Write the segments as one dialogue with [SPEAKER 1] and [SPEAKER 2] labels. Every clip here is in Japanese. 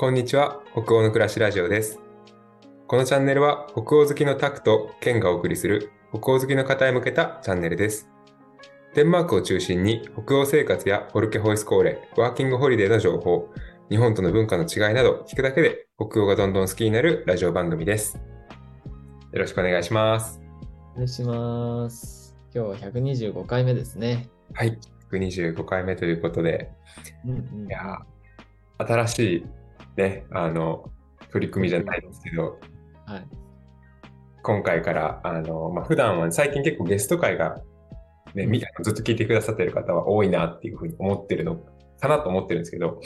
[SPEAKER 1] こんにちは、北欧の暮らしラジオです。このチャンネルは北欧好きのタクとケンがお送りする北欧好きの方へ向けたチャンネルです。デンマークを中心に北欧生活やフォルケホイスコーレ、ワーキングホリデーの情報、日本との文化の違いなど聞くだけで北欧がどんどん好きになるラジオ番組です。よろしくお願いします。
[SPEAKER 2] お願いします。今日は125回目ですね。
[SPEAKER 1] はい、125回目ということで、
[SPEAKER 2] うんうん
[SPEAKER 1] いやー新しいね、あの、取り組みじゃないですけど、
[SPEAKER 2] はい。
[SPEAKER 1] 今回から、あの、まあ、普段は最近結構ゲスト会が、ね、みずっと聞いてくださってる方は多いなっていうふうに思ってるのかなと思ってるんですけど、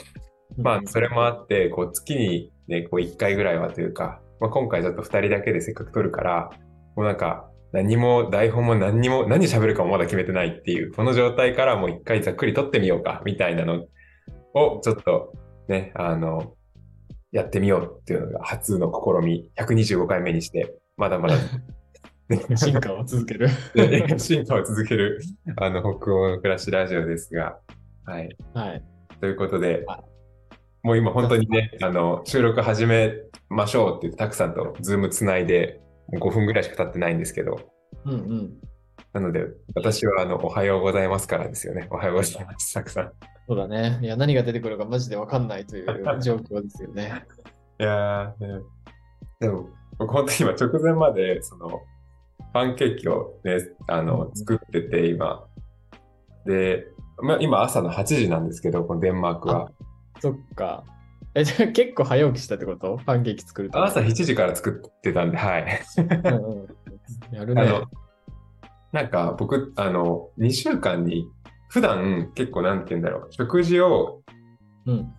[SPEAKER 1] まあ、それもあって、こう、月にね、こう、1回ぐらいはというか、まあ、今回ちょっと2人だけでせっかく撮るから、もうなんか、何も、台本も何にも、何喋るかもまだ決めてないっていう、この状態からもう一回ざっくり撮ってみようか、みたいなのを、ちょっと、ね、あの、やってみようっていうのが初の試み、125回目にして、まだまだ、ね
[SPEAKER 2] 進化を続ける。
[SPEAKER 1] で 進化を続ける、あの、北欧の暮らしラジオですが、はい。
[SPEAKER 2] はい。
[SPEAKER 1] ということで
[SPEAKER 2] は、
[SPEAKER 1] もう今本当にね、あの、収録始めましょうって言って、たくさんとズームつないで、もう5分ぐらいしか経ってないんですけど、
[SPEAKER 2] うんうん。
[SPEAKER 1] なので、私は、あの、おはようございますからですよね。おはようございます、たくさん。
[SPEAKER 2] そうだね。いや、何が出てくるかマジでわかんないという 状況ですよね。
[SPEAKER 1] いやー、ね、でも、僕本当に今直前まで、その、パンケーキをね、あの、作ってて、今。で、まあ、今朝の8時なんですけど、このデンマークは。
[SPEAKER 2] そっか。え、じゃあ結構早起きしたってこと？パンケーキ作ると。
[SPEAKER 1] 朝7時から作ってたんで、はい。
[SPEAKER 2] うんうん。やるね。
[SPEAKER 1] なんか僕、あの、2週間に、普段結構なんて言うんだろう、食事を、
[SPEAKER 2] うん。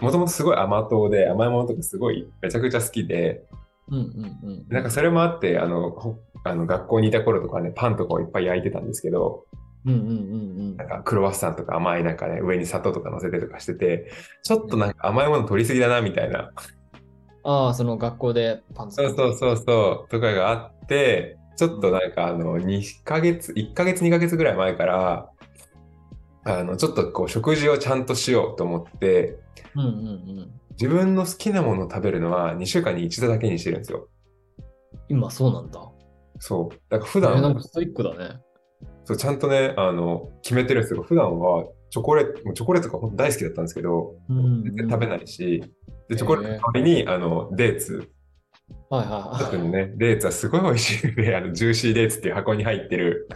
[SPEAKER 1] もともとすごい甘党で、甘いものとかすごいめちゃくちゃ好きで、
[SPEAKER 2] うんうんうん。
[SPEAKER 1] なんかそれもあって、あの、ほあの学校にいた頃とかね、パンとかをいっぱい焼いてたんですけど、
[SPEAKER 2] うんうんうんうん。
[SPEAKER 1] なんかクロワッサンとか甘いなんかね、上に砂糖とか乗せてとかしてて、ちょっとなんか甘いもの取りすぎだなみたいな、
[SPEAKER 2] ああ、その学校でパン
[SPEAKER 1] そうそうそうそう、とかがあって、ちょっとなんかあの、2ヶ月、1ヶ月2ヶ月ぐらい前から、あの、ちょっとこう食事をちゃんとしようと思って、
[SPEAKER 2] うんうんうん。
[SPEAKER 1] 自分の好きなものを食べるのは2週間に1度だけにしてるんですよ。
[SPEAKER 2] 今そうなんだ。
[SPEAKER 1] そう。だから普
[SPEAKER 2] えなん
[SPEAKER 1] 段、
[SPEAKER 2] かストイックだね。
[SPEAKER 1] そうちゃんとね、あの、決めてるんですよ。普段はチョコレート、もうチョコレートが本当大好きだったんですけど、
[SPEAKER 2] うん
[SPEAKER 1] 全然食べないし、で、チョコレートの代わりに、あの、デーツ、
[SPEAKER 2] はいはいはい。
[SPEAKER 1] 特にね、デーツはすごい美味しいので、あの、ジューシーデーツっていう箱に入ってる、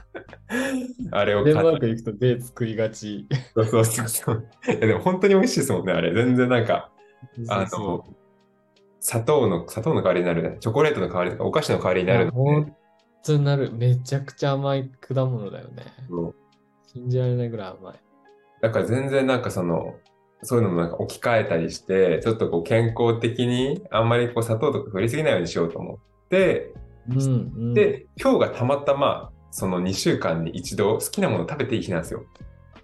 [SPEAKER 1] あれを買っ
[SPEAKER 2] デンマーク行くとデーツ食いがち。
[SPEAKER 1] そうそうそうそう。いやでも本当に美味しいですもんね、あれ。全然なんか、あの、砂糖の、砂糖の代わりになるね。チョコレートの代わりとか、お菓子の代わりになるので、
[SPEAKER 2] 本当になる。めちゃくちゃ甘い果物だよね。信じられないぐらい甘い。
[SPEAKER 1] だから全然なんかその、そういうのもなんか置き換えたりして、ちょっとこう健康的にあんまりこう砂糖とか振りすぎないようにしようと思って、
[SPEAKER 2] うんうん、
[SPEAKER 1] で、今日がたまたま、その2週間に一度好きなものを食べていい日なんですよ。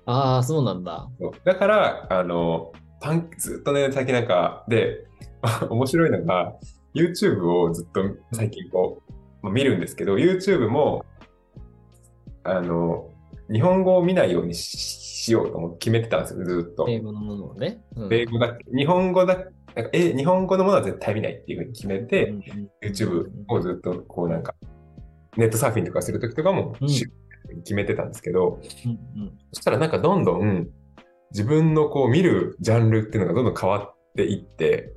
[SPEAKER 2] ああ、そうなんだ。
[SPEAKER 1] だから、あの、パン、ずっとね、最近なんか、で、面白いのが、YouTube をずっと最近こう、まあ見るんですけど、YouTube も、あの、日本語を見ないようにししようと決めてたんですよ、ずっと。
[SPEAKER 2] 英語のものをね。うん
[SPEAKER 1] 英語だ、日本語だ、なんかえ、日本語のものは絶対見ないっていうふうに決めて、
[SPEAKER 2] うんうん
[SPEAKER 1] YouTube をずっとこうなんか、ネットサーフィンとかするときとかも、決めてたんですけど、
[SPEAKER 2] うんうん
[SPEAKER 1] そしたらなんかどんどん自分のこう見るジャンルっていうのがどんどん変わっていって、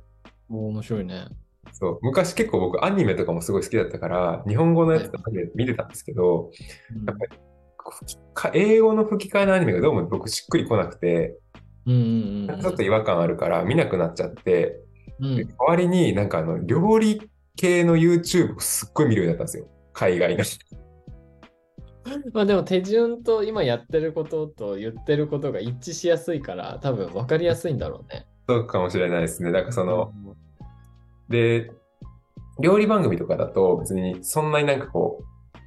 [SPEAKER 2] お面白いね。
[SPEAKER 1] そう昔結構僕アニメとかもすごい好きだったから、日本語のやつとかで見てたんですけど、
[SPEAKER 2] うん
[SPEAKER 1] やっぱりか英語の吹き替えのアニメがどうも僕しっくりこなくて、
[SPEAKER 2] うんうんうん。
[SPEAKER 1] ちょっと違和感あるから見なくなっちゃって、
[SPEAKER 2] うん
[SPEAKER 1] で代わりになんかあの料理系の YouTube をすっごい見るようになったんですよ。海外の。
[SPEAKER 2] まあでも手順と今やってることと言ってることが一致しやすいから多分分かりやすいんだろうね。
[SPEAKER 1] そうかもしれないですね。だからその、で、料理番組とかだと別にそんなになんかこ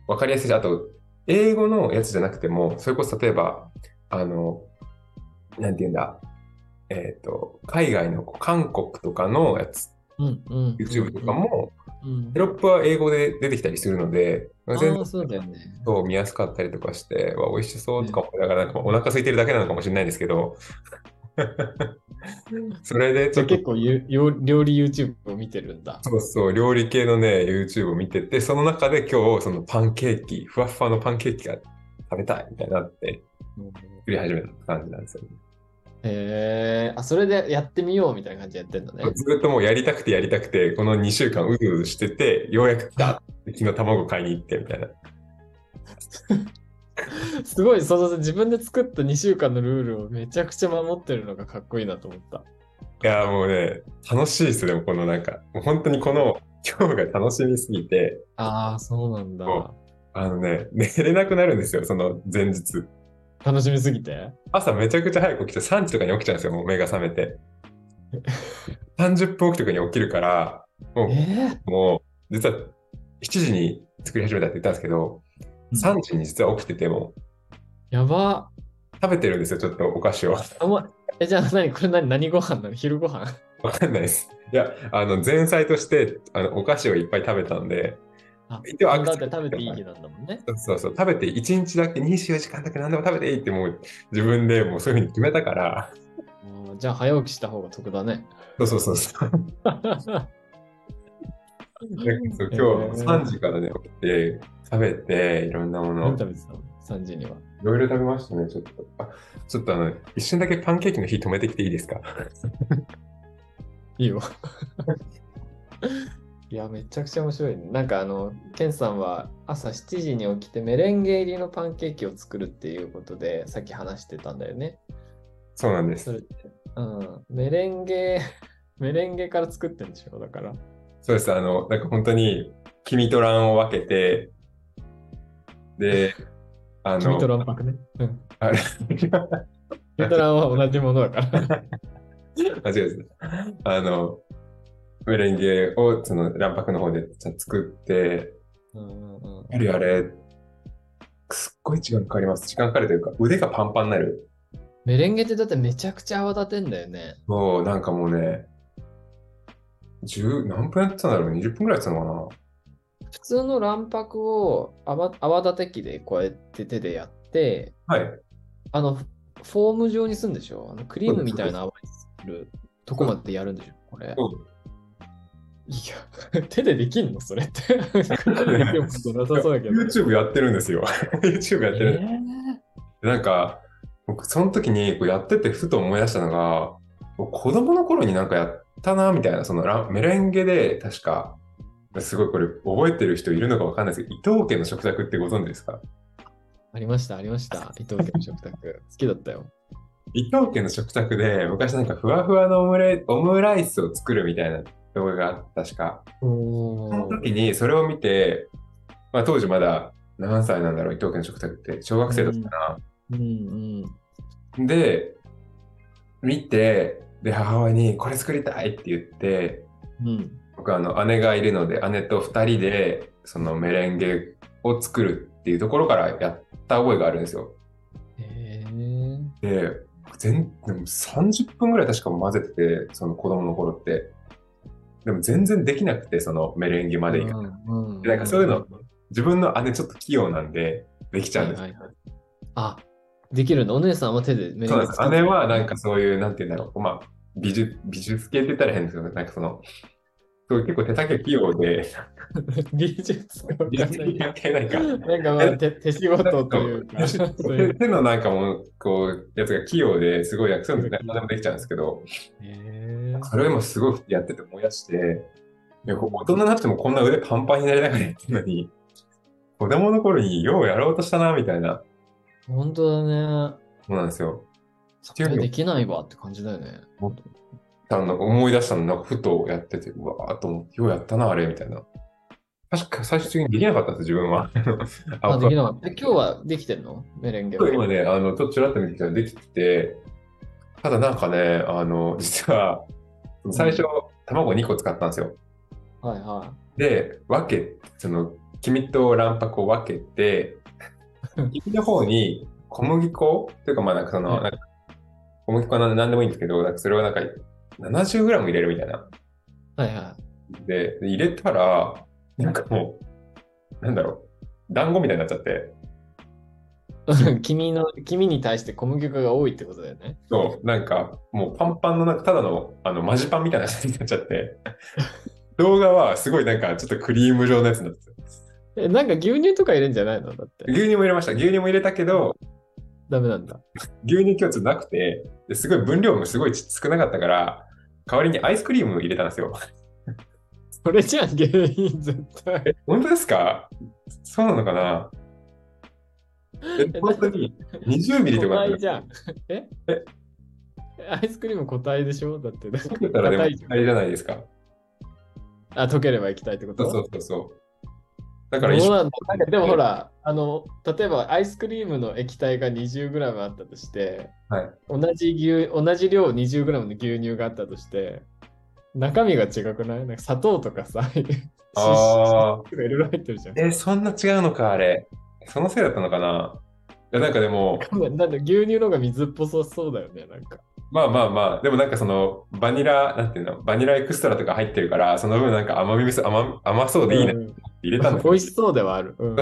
[SPEAKER 1] う、わかりやすいし、あと、英語のやつじゃなくても、それこそ例えば、あの、なんて言うんだ、えっ、と、海外の韓国とかのやつ、
[SPEAKER 2] うんうん、
[SPEAKER 1] YouTube とかも、
[SPEAKER 2] うん、
[SPEAKER 1] テロップは英語で出てきたりするので、
[SPEAKER 2] あ
[SPEAKER 1] 全然
[SPEAKER 2] あ、そうだよね。
[SPEAKER 1] そう見やすかったりとかして、わ、美味しそうとか思いながら、なんかお腹空いてるだけなのかもしれないんですけど、それでちょっと
[SPEAKER 2] 結構ゆ料料理 YouTube を見てるんだ。
[SPEAKER 1] そうそう、料理系のね、YouTube を見てて、その中で今日、そのパンケーキ、ふわっふわのパンケーキが食べたいみたいになって、作り始めた感じなんですよね。
[SPEAKER 2] へえあ、それでやってみようみたいな感じでやってんだね。
[SPEAKER 1] ずっともうやりたくてやりたくて、この2週間うずうずしてて、ようやく来た昨日卵買いに行ってみたいな。
[SPEAKER 2] すごい、その自分で作った2週間のルールをめちゃくちゃ守ってるのがかっこいいなと思った。
[SPEAKER 1] いや、もうね、楽しいですね、このなんか、もう本当にこの今日が楽しみすぎて、
[SPEAKER 2] ああ、そうなんだ。
[SPEAKER 1] そあのね、寝れなくなるんですよ、その前日。
[SPEAKER 2] 楽しみすぎて？
[SPEAKER 1] 朝めちゃくちゃ早く起きて3時とかに起きちゃうんですよ、もう目が覚めて。30分起きとかに起きるから、もう
[SPEAKER 2] え
[SPEAKER 1] もう、実は7時に作り始めたって言ったんですけど、3時に実は起きてても、
[SPEAKER 2] やば。
[SPEAKER 1] 食べてるんですよ、ちょっとお菓子を。
[SPEAKER 2] あもうえ、じゃあ何これ何何ご飯なの？昼ご飯？
[SPEAKER 1] わかんないです。いや、あの、前菜として、あの、お菓子をいっぱい食べたんで、
[SPEAKER 2] あ
[SPEAKER 1] 一応ア
[SPEAKER 2] 食べていい日なんだもんね。
[SPEAKER 1] そうそうそう、食べて1日だけ24時間だけ何でも食べていいってもう自分でもうそういうふうに決めたから、
[SPEAKER 2] うんじゃあ早起きした方が得だね。
[SPEAKER 1] そうそうそうそう。そう今日3時からね、起きて、食べて、いろんなもの
[SPEAKER 2] 何、食べてたの ?3 時には。
[SPEAKER 1] いろいろ食べましたね、ちょっと。あ、ちょっとあの、一瞬だけパンケーキの火止めてきていいですか？
[SPEAKER 2] いいよ。いや、めちゃくちゃ面白いね。なんかあの、ケンさんは朝7時に起きてメレンゲ入りのパンケーキを作るっていうことで、さっき話してたんだよね。
[SPEAKER 1] そうなんです
[SPEAKER 2] うん、メレンゲ、メレンゲから作ってるんでしょだから。
[SPEAKER 1] そうです。あの、なんか本当に、黄身と卵を分けて、で、あの、
[SPEAKER 2] 黄身と卵白ね。うん。
[SPEAKER 1] あれ
[SPEAKER 2] 黄身と卵は同じものだから。
[SPEAKER 1] 間違いですね。あの、メレンゲをその卵白の方で作って、
[SPEAKER 2] うんうんうん
[SPEAKER 1] やはりあれ、すっごい時間かかります。時間かかるというか、腕がパンパンになる。
[SPEAKER 2] メレンゲってだってめちゃくちゃ泡立てんだよね。
[SPEAKER 1] もうなんかもうね、10何分やってたんだろ？う ?20 分ぐらいやってたのかな？
[SPEAKER 2] 普通の卵白を泡泡立て器でこうやって手でやって、
[SPEAKER 1] はい。
[SPEAKER 2] あの、フフォーム状にするんでしょ？あのクリームみたいな泡にするとこまでやるんでしょ？これ。いや、手でできんの？それって。
[SPEAKER 1] YouTube やってるんですよ。YouTube やってる。なんか、僕、その時にこうやっててふと思い出したのが、僕子供の頃になんかやったな、みたいな、そのラメレンゲで、確か、すごいこれ覚えてる人いるのかわかんないですけど、伊藤家の食卓ってご存知ですか？
[SPEAKER 2] ありました、ありました。伊藤家の食卓。好きだったよ。
[SPEAKER 1] 伊藤家の食卓で、昔なんかふわふわのオムレオムライスを作るみたいな動画があった、確か。
[SPEAKER 2] お
[SPEAKER 1] その時にそれを見て、まあ当時まだ何歳なんだろう、伊藤家の食卓って、小学生だったかな。
[SPEAKER 2] うんうん。
[SPEAKER 1] で、見て、で、母親にこれ作りたいって言って、
[SPEAKER 2] うん。
[SPEAKER 1] 僕あの姉がいるので、姉と2人でそのメレンゲを作るっていうところからやった覚えがあるんですよ。
[SPEAKER 2] へえ。
[SPEAKER 1] で、全でも30分ぐらい確か混ぜてて、その子供の頃って。でも全然できなくて、そのメレンゲまでいかない。
[SPEAKER 2] うんうん
[SPEAKER 1] なんかそういうの自分の姉ちょっと器用なんで、できちゃうんです。
[SPEAKER 2] はいはいはいあ、できるの？お姉さんは手でメレンゲ。作って
[SPEAKER 1] 姉はなんかそういう、なんて言うんだろう、まあ、美術、美術系って言ったら変ですけど、なんかその、そう結構手先が器用で、美術関係ないか。
[SPEAKER 2] なんかまあ手手仕事というか、
[SPEAKER 1] 手手のなんかもう、こう、やつが器用で、すごい、そういう。の何でもできちゃうんですけど、それを今すごいやってて思い出して、いや大人になってもこんな腕パンパンになりながらやってるのに、子供の頃にようやろうとしたな、みたいな。
[SPEAKER 2] 本当だね。
[SPEAKER 1] そうなんですよ。
[SPEAKER 2] それできないわって感じだよね。
[SPEAKER 1] あの思い出したの、なんかふとやってて、うわーっと思って、ようやったな、あれ、みたいな。確か最終的にできなかったんです、自分は。
[SPEAKER 2] あ、できなかった。え今日はできてるの？メレンゲは。
[SPEAKER 1] 今ね、あの、ちょっとちらっと見てきたらできてて、ただなんかね、あの、実は、最初、卵2個使ったんですよ。
[SPEAKER 2] はいは
[SPEAKER 1] で、分け、その、黄身と卵白を分けて、黄身の方に小麦粉？というか、まあなんかその、小麦粉は何何でもいいんですけど、なんかそれをなんか 70g 入れるみたいな。
[SPEAKER 2] い。はい。は
[SPEAKER 1] で、入れたら、なんかもう、なんだろう、団子みたいになっちゃって、
[SPEAKER 2] 黄身の、黄身に対して小麦粉が多いってことだよね。
[SPEAKER 1] そう、なんか、もうパンパンの、なんかただの、あの、マジパンみたいな感じになっちゃって、動画はすごいなんか、ちょっとクリーム状のやつになってた
[SPEAKER 2] え、なんか牛乳とか入れんじゃないの？だって。
[SPEAKER 1] 牛乳も入れました。牛乳も入れたけど、
[SPEAKER 2] ダメなんだ。
[SPEAKER 1] 牛乳共通なくて、ですごい分量もすごい少なかったから、代わりにアイスクリームを入れたんですよ。
[SPEAKER 2] それじゃん、原因絶対。
[SPEAKER 1] 本当ですか？そうなのかな？え本当に20ミリとかだった
[SPEAKER 2] 固体じゃん。え？
[SPEAKER 1] え？
[SPEAKER 2] アイスクリーム固体でしょ？だって。
[SPEAKER 1] ら溶けたらでも
[SPEAKER 2] 硬いじゃ
[SPEAKER 1] ないですか。
[SPEAKER 2] あ、溶ければ液体ってこと？
[SPEAKER 1] そうそうそう。だから
[SPEAKER 2] なんかでもほら、あの、例えばアイスクリームの液体が 20g あったとして、
[SPEAKER 1] はい
[SPEAKER 2] 同じ牛、同じ量 20g の牛乳があったとして、中身が違くない？なんか砂糖とかさ、
[SPEAKER 1] あ
[SPEAKER 2] とかいろいろ入ってるじゃん。
[SPEAKER 1] え、そんな違うのか、あれ。そのせいだったのかないや、なんかでも、
[SPEAKER 2] なんで牛乳の方が水っぽそうそうだよね、なんか。
[SPEAKER 1] まあまあまあ、でもなんかその、バニラ、なんていうの、バニラエクストラとか入ってるから、その分なんか甘みみそ、甘甘そうでいいねって
[SPEAKER 2] うん。
[SPEAKER 1] 入れたんだ
[SPEAKER 2] 美味しそうではある。うん。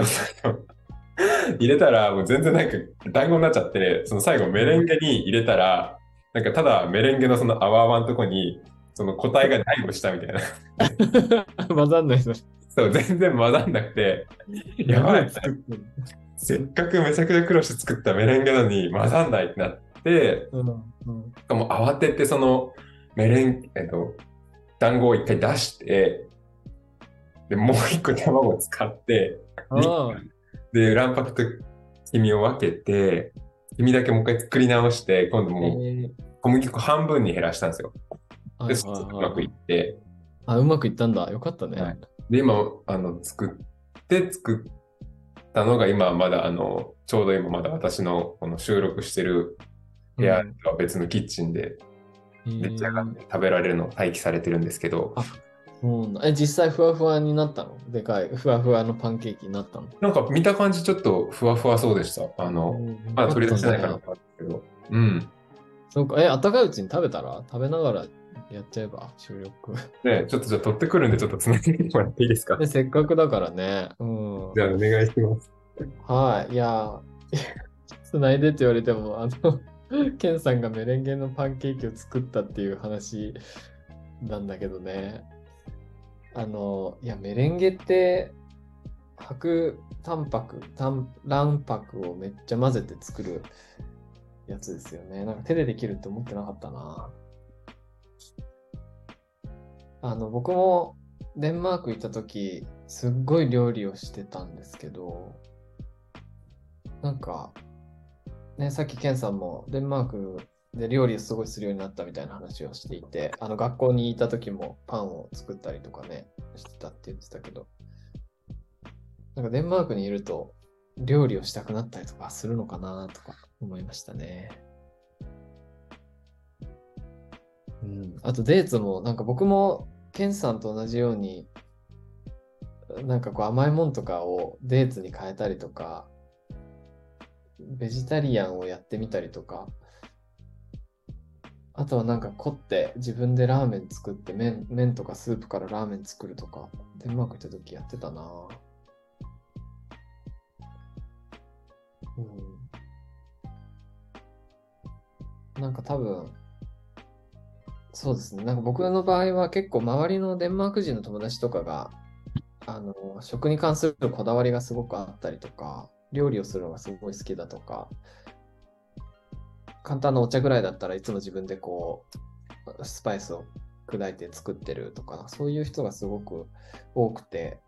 [SPEAKER 1] 入れたら、もう全然なんか団子になっちゃって、その最後メレンゲに入れたら、なんかただメレンゲのその泡泡のとこに、その固体がダイブしたみたいな。
[SPEAKER 2] 混ざんないの。
[SPEAKER 1] そう、全然混ざんなくて、やばい。せっかくめちゃくちゃ苦労して作ったメレンゲなのに混ざんないってなって、
[SPEAKER 2] うんうん
[SPEAKER 1] しかも慌ててそのメレン、えっと、団子を一回出して、で、もう一個卵を使って、
[SPEAKER 2] あ
[SPEAKER 1] で、卵白と黄身を分けて、黄身だけもう一回作り直して、今度
[SPEAKER 2] あ、
[SPEAKER 1] もう
[SPEAKER 2] えー
[SPEAKER 1] 小麦粉半分に減らしたんですよ。で、
[SPEAKER 2] はい
[SPEAKER 1] そう
[SPEAKER 2] はいう
[SPEAKER 1] まくいって、
[SPEAKER 2] あ、うまくいったんだ。よかったね。
[SPEAKER 1] はいで、今、あの、作って作ったのが今まだ、あの、ちょうど今まだ私のこの収録してる部屋とは別のキッチンで
[SPEAKER 2] うん
[SPEAKER 1] 出来上がって食べられるのを待機されてるんですけど、
[SPEAKER 2] そうなんだえ、実際ふわふわになったの？でかい、ふわふわのパンケーキになったの？
[SPEAKER 1] なんか見た感じちょっとふわふわそうでした。あの、まだ取り出してないから分かんないけど。うん。
[SPEAKER 2] そうか、え、あったかいうちに食べたら？食べながらやっちゃえば、収録。
[SPEAKER 1] ねちょっとじゃあ取ってくるんでちょっとつないでみてもらっていいですか？
[SPEAKER 2] で、せっかくだからね。うん。
[SPEAKER 1] じゃあお願いします。
[SPEAKER 2] はい。いや、つないでって言われても、あの、ケンさんがメレンゲのパンケーキを作ったっていう話なんだけどね。あの、いや、メレンゲって、白タンパク、卵白をめっちゃ混ぜて作るやつですよね。なんか手でできるって思ってなかったな。あの、僕もデンマーク行った時、すっごい料理をしてたんですけど、なんか、ね、さっきケンさんもデンマークで料理をすごいするようになったみたいな話をしていて、あの学校にいた時もパンを作ったりとかね、してたって言ってたけど、なんかデンマークにいると料理をしたくなったりとかするのかなとか思いましたね。うん、あとデーツもなんか僕もケンさんと同じようになんかこう甘いもんとかをデーツに変えたりとかベジタリアンをやってみたりとか。あとはなんか凝って自分でラーメン作って麺麺とかスープからラーメン作るとか。デンマーク行った時やってたな。うん。なんか多分そうですね。なんか僕の場合は結構周りのデンマーク人の友達とかがあの食に関するこだわりがすごくあったりとか。料理をするのがすごい好きだとか簡単なお茶ぐらいだったらいつも自分でこうスパイスを砕いて作ってるとかそういう人がすごく多くて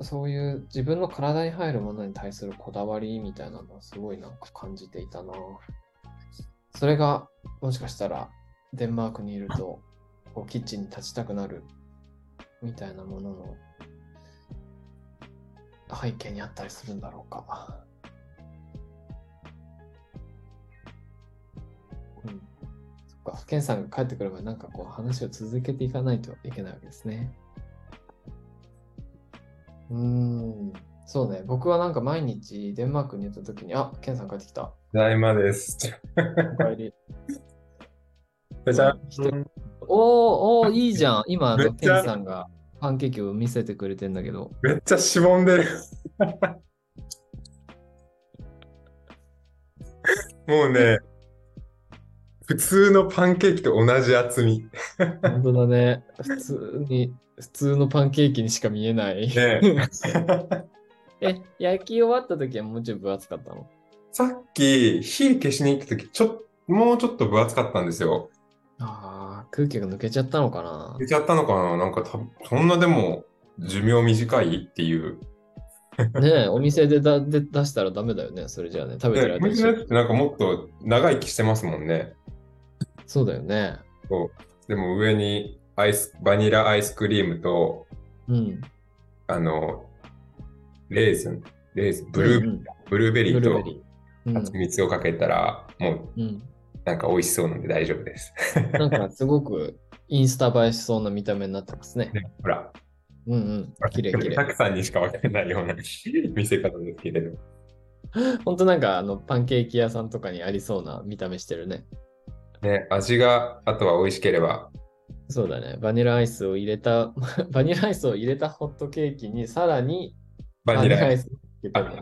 [SPEAKER 2] そういう自分の体に入るものに対するこだわりみたいなのをすごいなんか感じていたな。それがもしかしたらデンマークにいるとこうキッチンに立ちたくなるみたいなものの背景にあったりするんだろうか。うん。そっか、ケンさんが帰ってくればなんかこう話を続けていかないといけないわけですね。うーん。そうね。僕はなんか毎日デンマークにいたときに、あ、ケンさん帰ってきた。
[SPEAKER 1] ただいまです。
[SPEAKER 2] お帰り。
[SPEAKER 1] じゃあ、
[SPEAKER 2] おー、おー、いいじゃん。今、あのケンさんがパンケーキを見せてくれてんだけど。
[SPEAKER 1] めっちゃしぼんでる。もうね、普通のパンケーキと同じ厚み。
[SPEAKER 2] 本当だね。普通に、普通のパンケーキにしか見えない。
[SPEAKER 1] ね
[SPEAKER 2] え、焼き終わった時はもうちょい分厚かったの？
[SPEAKER 1] さっき火消しに行った時、ちょっもうちょっと分厚かったんですよ。
[SPEAKER 2] ああ、空気が抜けちゃったのかな
[SPEAKER 1] 出ちゃったのかななんかたそんなでも寿命短いっていう。
[SPEAKER 2] ねえ、お店でだで出したらダメだよね。それじゃあね、食べてる間に
[SPEAKER 1] ってなんかもっと長生きしてますもんね。
[SPEAKER 2] そうだよね。
[SPEAKER 1] そうでも上にアイス、バニラアイスクリームと、
[SPEAKER 2] うん。
[SPEAKER 1] あの、レーズン、レーズン、ブルー、
[SPEAKER 2] うんうん
[SPEAKER 1] ブルーベリーと蜂蜜をかけたら、もう
[SPEAKER 2] うん。
[SPEAKER 1] なんか美味しそうなんで大丈夫です。
[SPEAKER 2] なんかすごくインスタ映えしそうな見た目になってますね。
[SPEAKER 1] ねほら、
[SPEAKER 2] うんうん。綺麗綺麗。
[SPEAKER 1] たくさんにしかわからないような見せ方ですけれど。
[SPEAKER 2] ほんとなんかあのパンケーキ屋さんとかにありそうな見た目してるね。
[SPEAKER 1] ね、味があとは美味しければ、
[SPEAKER 2] そうだね。バニラアイスを入れた、バニラアイスを入れたホットケーキにさらに
[SPEAKER 1] バニラアイス。
[SPEAKER 2] スを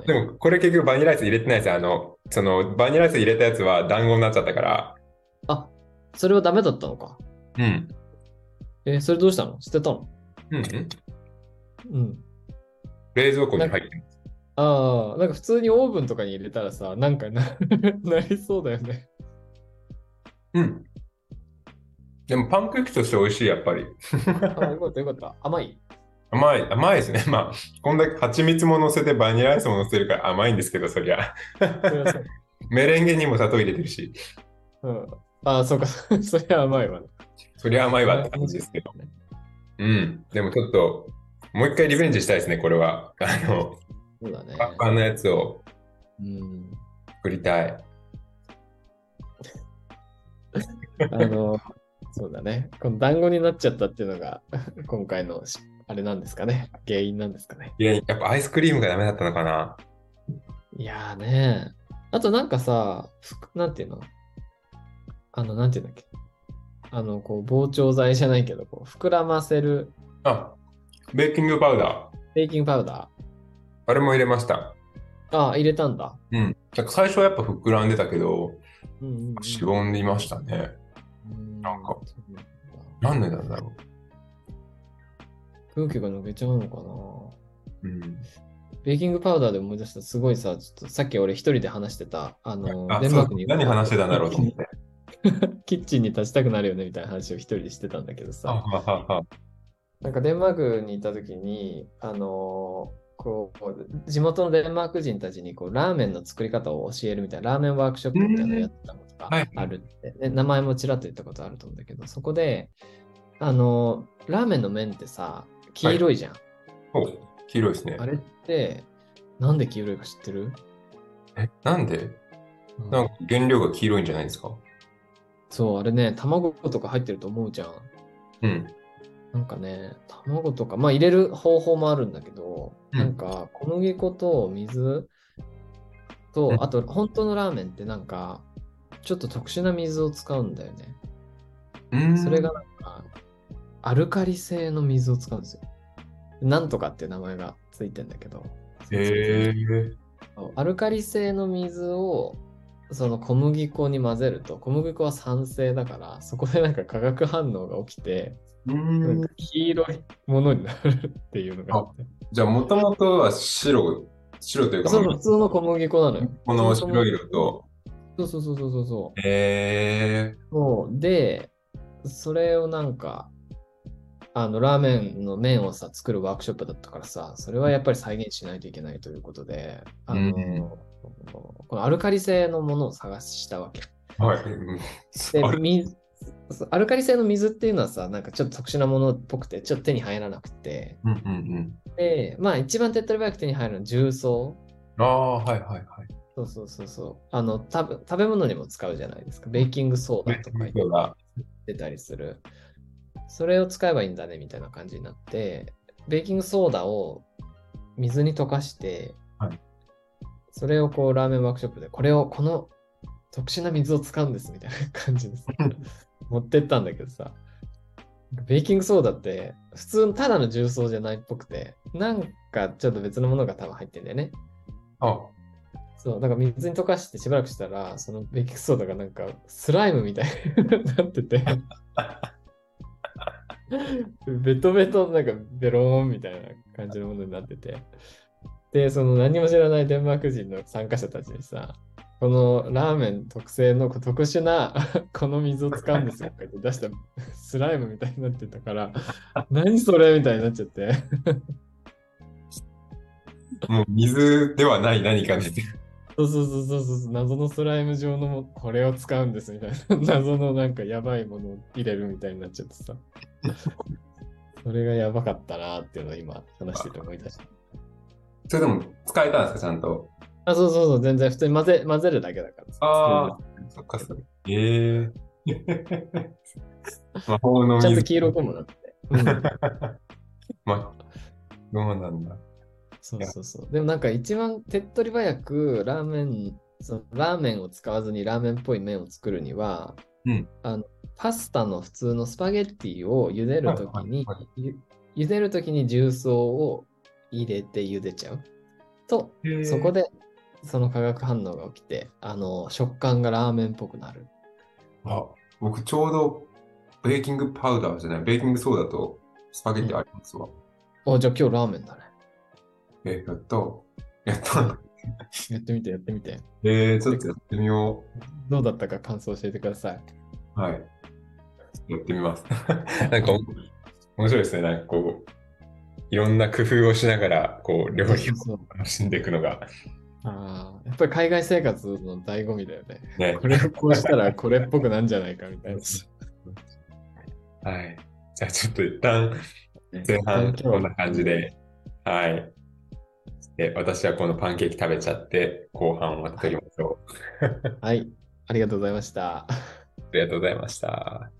[SPEAKER 1] でもこれ結局バニラアイス入れてないですよ。あの、そのバニラアイス入れたやつは団子になっちゃったから。
[SPEAKER 2] あ、それはダメだったのか。
[SPEAKER 1] うん。
[SPEAKER 2] えーそれどうしたの？捨てたの？
[SPEAKER 1] うん、うん。
[SPEAKER 2] うん。
[SPEAKER 1] 冷蔵庫に入ってる。
[SPEAKER 2] ああ、なんか普通にオーブンとかに入れたらさ、なんかな なりそうだよね。
[SPEAKER 1] うん。でもパンケーキとして美味しい、やっぱり。
[SPEAKER 2] あよかったよかった。甘い？
[SPEAKER 1] 甘い、甘いですね。まあ、こんだけ蜂蜜も乗せてバニラアイスも乗せるから甘いんですけど、そりゃ。メレンゲにも砂糖入れてるし、
[SPEAKER 2] うん、ああ、そうか。それは甘いわ、ね。
[SPEAKER 1] そりゃ甘いわって感じですけど。うん。でもちょっと、もう一回リベンジしたいですね、これは。あの、
[SPEAKER 2] そうだね。
[SPEAKER 1] パッパンのやつを
[SPEAKER 2] うん。
[SPEAKER 1] 作りたい。
[SPEAKER 2] あの、そうだね。この団子になっちゃったっていうのが、今回のし、あれなんですかね？原因なんですかね？
[SPEAKER 1] いや、やっぱアイスクリームがダメだったのかな？
[SPEAKER 2] いやーね。あとなんかさ、なんていうの？あの、なんていうんだっけ？あの、こう、膨張剤じゃないけど、こう、膨らませる
[SPEAKER 1] あ、ベーキングパウダー。
[SPEAKER 2] ベーキングパウダ
[SPEAKER 1] あれも入れました。
[SPEAKER 2] ー。ああ、入れたんだ。
[SPEAKER 1] うん。最初はやっぱ膨らんでたけど、
[SPEAKER 2] うんうん、うん。
[SPEAKER 1] しぼんでいましたね。なんか
[SPEAKER 2] なんだ
[SPEAKER 1] なんでなんだろ
[SPEAKER 2] 空気が抜けちゃうのかな
[SPEAKER 1] う。うん。
[SPEAKER 2] ベーキングパウダーで思い出した、すごいさ、ちょっとさっき俺一人で話してた、あの、
[SPEAKER 1] あ、
[SPEAKER 2] デンマークに
[SPEAKER 1] 何話してたんだろうと思って。
[SPEAKER 2] キッチンに立ちたくなるよねみたいな話を一人でしてたんだけど
[SPEAKER 1] あ
[SPEAKER 2] さ、
[SPEAKER 1] ははは。
[SPEAKER 2] なんかデンマークにいた時に、あのーこう、地元のデンマーク人たちにこうラーメンの作り方を教えるみたいな、ラーメンワークショップみたいなのやったことが
[SPEAKER 1] はい
[SPEAKER 2] あるって、で名前もちらっと言ったことあると思うんだけど、そこで、あのーラーメンの麺ってさ、黄色いじゃん。
[SPEAKER 1] お、黄色いですね
[SPEAKER 2] あ。れって、なんで黄色いか知ってる、
[SPEAKER 1] え、なんで？
[SPEAKER 2] うん
[SPEAKER 1] なんか原料が黄色いんじゃないですか？
[SPEAKER 2] そう、あれね、卵とか入ってると思うじゃん。
[SPEAKER 1] うん。
[SPEAKER 2] なんかね、卵とか、まあ入れる方法もあるんだけど、
[SPEAKER 1] うん
[SPEAKER 2] なんか小麦粉と水と、
[SPEAKER 1] うん
[SPEAKER 2] あと本当のラーメンってなんか、ちょっと特殊な水を使うんだよね。
[SPEAKER 1] うーん。
[SPEAKER 2] それがなんか、アルカリ性の水を使うんですよ。なんとかっていう名前がついてんだけど。
[SPEAKER 1] へえ。
[SPEAKER 2] アルカリ性の水をその小麦粉に混ぜると小麦粉は酸性だからそこでなんか化学反応が起きて黄色いものになるっていうのがあって
[SPEAKER 1] じゃあ、もともとは白、白というか、
[SPEAKER 2] 普通の小麦粉なのよ。
[SPEAKER 1] この白色と、
[SPEAKER 2] そうそうそうそうそうそう。
[SPEAKER 1] へえ。
[SPEAKER 2] そうで、それをなんか、あの、ラーメンの麺をさ、作るワークショップだったからさ、それはやっぱり再現しないといけないということで、あの、
[SPEAKER 1] うん
[SPEAKER 2] このアルカリ性のものを探したわけ。
[SPEAKER 1] はい。うん
[SPEAKER 2] で水アルカリ性の水っていうのはさ、なんかちょっと特殊なものっぽくて、ちょっと手に入らなくて、
[SPEAKER 1] うんうん
[SPEAKER 2] で、まあ一番手っ取り早く手に入るのは重曹。
[SPEAKER 1] うん。ああ、はいはいはい。
[SPEAKER 2] そうそうそうそう。あの、たぶ食べ物にも使うじゃないですか。ベーキングソーダとか
[SPEAKER 1] そうだ。
[SPEAKER 2] 出たりする。それを使えばいいんだねみたいな感じになって、ベーキングソーダを水に溶かして、
[SPEAKER 1] はい
[SPEAKER 2] それをこうラーメンワークショップで、これを、この特殊な水を使うんですみたいな感じです。持ってったんだけどさ、ベーキングソーダって普通のただの重曹じゃないっぽくて、なんかちょっと別のものが多分入ってんだよね。
[SPEAKER 1] あ、
[SPEAKER 2] そう、だから水に溶かしてしばらくしたら、そのベーキングソーダがなんかスライムみたいになってて、ベトベトなんかベローンみたいな感じのものになってて、で、その何も知らないデンマーク人の参加者たちにさ、このラーメン特製の特殊な この水を使うんですよって出した スライムみたいになってたから、何それみたいになっちゃって。
[SPEAKER 1] もう水ではない何か出てる。
[SPEAKER 2] そうそうそうそうそう、謎のスライム状のもこれを使うんですみたいな、謎のなんかやばいものを入れるみたいになっちゃってさ。それがやばかったなっていうのを今話してて思い出した。
[SPEAKER 1] それでも使えたんですか、ちゃんと？
[SPEAKER 2] あ、そうそうそう、全然普通に混ぜ混ぜるだけだからさ。
[SPEAKER 1] ああ、そっかそっか。ええ 魔法の水。
[SPEAKER 2] ちゃんと黄色くもなって。うん、
[SPEAKER 1] まあ、どうなんだ。
[SPEAKER 2] そうそうそう。でもなんか一番手っ取り早くラーメン、そのラーメンを使わずにラーメンっぽい麺を作るには、
[SPEAKER 1] うん
[SPEAKER 2] あのパスタの普通のスパゲッティを茹でるときに、
[SPEAKER 1] はいはい
[SPEAKER 2] ゆ茹でるときに重曹を入れて茹でちゃう。と、そこ
[SPEAKER 1] で。
[SPEAKER 2] でその化学反応が起きて、あの食感がラーメンっぽくなる。
[SPEAKER 1] あ、僕ちょうどベーキングパウダーじゃない、ベーキングソーダとスパゲッティありますわ。
[SPEAKER 2] お、じゃあ今日ラーメンだね。
[SPEAKER 1] え、やった。やった。
[SPEAKER 2] やってみて、やってみて。
[SPEAKER 1] えー、ちょっとやってみよ
[SPEAKER 2] どうだったか感想教えてください。
[SPEAKER 1] う。はい。やってみます。なんか、面白いですね。なんかこう、いろんな工夫をしながら、こう、料理を楽しんでいくのが、
[SPEAKER 2] ああ、やっぱり海外生活の醍醐味だよね。
[SPEAKER 1] ね。
[SPEAKER 2] これをこうしたらこれっぽくなんじゃないかみたいな。
[SPEAKER 1] はい。じゃあちょっと一旦前半こんな感じで、はい。で私はこのパンケーキ食べちゃって、後半は取りましょう。
[SPEAKER 2] はい、ありがとうございました。
[SPEAKER 1] ありがとうございました。